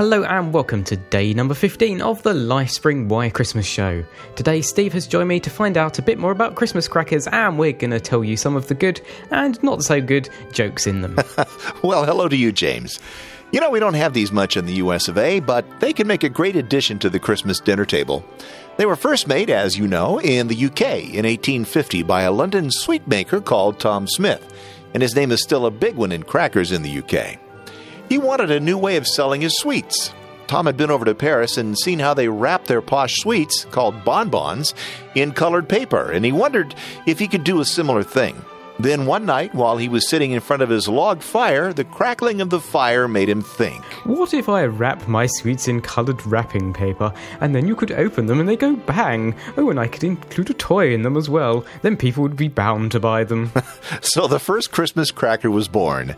Hello and welcome to day number 15 of the Lifespring Why Christmas show. Today, Steve has joined me to find out a bit more about Christmas crackers, and we're going to tell you some of the good and not so good jokes in them. well, hello to you, James. You know, we don't have these much in the US of A, but they can make a great addition to the Christmas dinner table. They were first made, as you know, in the UK in 1850 by a London sweet maker called Tom Smith, and his name is still a big one in crackers in the UK. He wanted a new way of selling his sweets. Tom had been over to Paris and seen how they wrapped their posh sweets, called bonbons, in colored paper, and he wondered if he could do a similar thing. Then one night, while he was sitting in front of his log fire, the crackling of the fire made him think. What if I wrap my sweets in coloured wrapping paper, and then you could open them and they go bang? Oh, and I could include a toy in them as well. Then people would be bound to buy them. so the first Christmas cracker was born.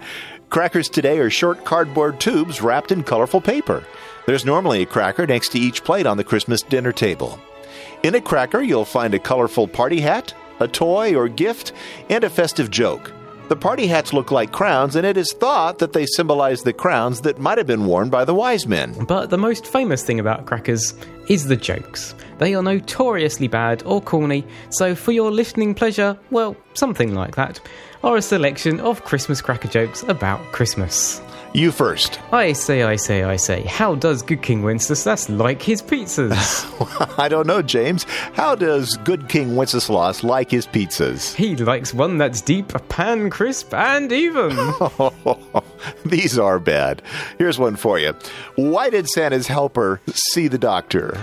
Crackers today are short cardboard tubes wrapped in colorful paper. There's normally a cracker next to each plate on the Christmas dinner table. In a cracker, you'll find a colorful party hat, a toy or gift, and a festive joke. The party hats look like crowns, and it is thought that they symbolize the crowns that might have been worn by the wise men. But the most famous thing about crackers is the jokes. They are notoriously bad or corny, so for your listening pleasure, well, something like that, are a selection of Christmas cracker jokes about Christmas. You first. I say, I say, I say. How does Good King Wenceslas like his pizzas? I don't know, James. How does Good King Wenceslas like his pizzas? He likes one that's deep, pan crisp, and even. These are bad. Here's one for you. Why did Santa's helper see the doctor?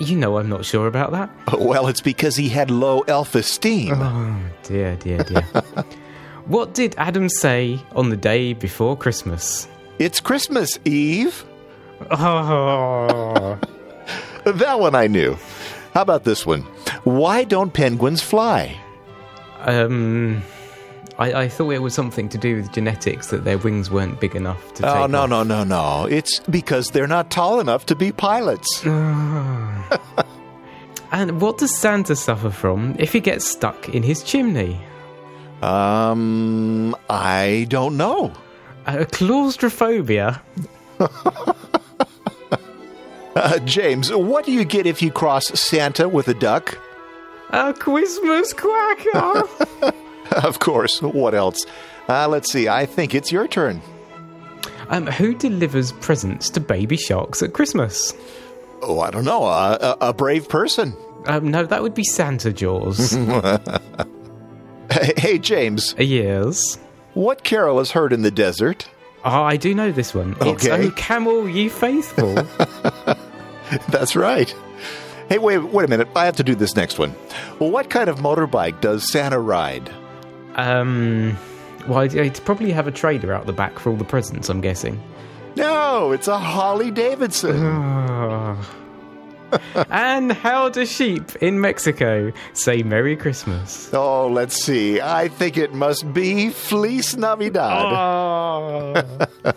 You know I'm not sure about that. Well, it's because he had low elf esteem. Oh, dear, dear, dear. What did Adam say on the day before Christmas? It's Christmas Eve. Oh. that one I knew. How about this one? Why don't penguins fly? Um, I, I, thought it was something to do with genetics that their wings weren't big enough to. Take. Oh no off. no no no! It's because they're not tall enough to be pilots. and what does Santa suffer from if he gets stuck in his chimney? Um, I don't know. Uh, claustrophobia. uh, James, what do you get if you cross Santa with a duck? A Christmas cracker. of course. What else? Uh, let's see. I think it's your turn. Um, who delivers presents to baby sharks at Christmas? Oh, I don't know. a, a brave person. Um, no, that would be Santa Jaws. Hey, James. Yes. What carol is heard in the desert? Oh, I do know this one. Okay. It's Oh Camel Ye Faithful. That's right. Hey, wait, wait a minute. I have to do this next one. Well, what kind of motorbike does Santa ride? Um, well, I'd, probably have a trailer out the back for all the presents. I'm guessing. No, it's a Harley Davidson. and how do sheep in Mexico say Merry Christmas? Oh, let's see. I think it must be Fleece Navidad. Oh.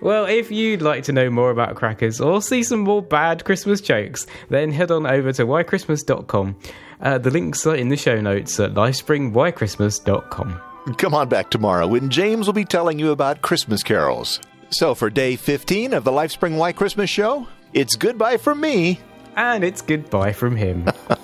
well, if you'd like to know more about crackers or see some more bad Christmas jokes, then head on over to whychristmas.com. Uh, the links are in the show notes at lifespringwhychristmas.com. Come on back tomorrow when James will be telling you about Christmas carols. So, for day 15 of the Lifespring Why Christmas show, it's goodbye from me and it's goodbye from him.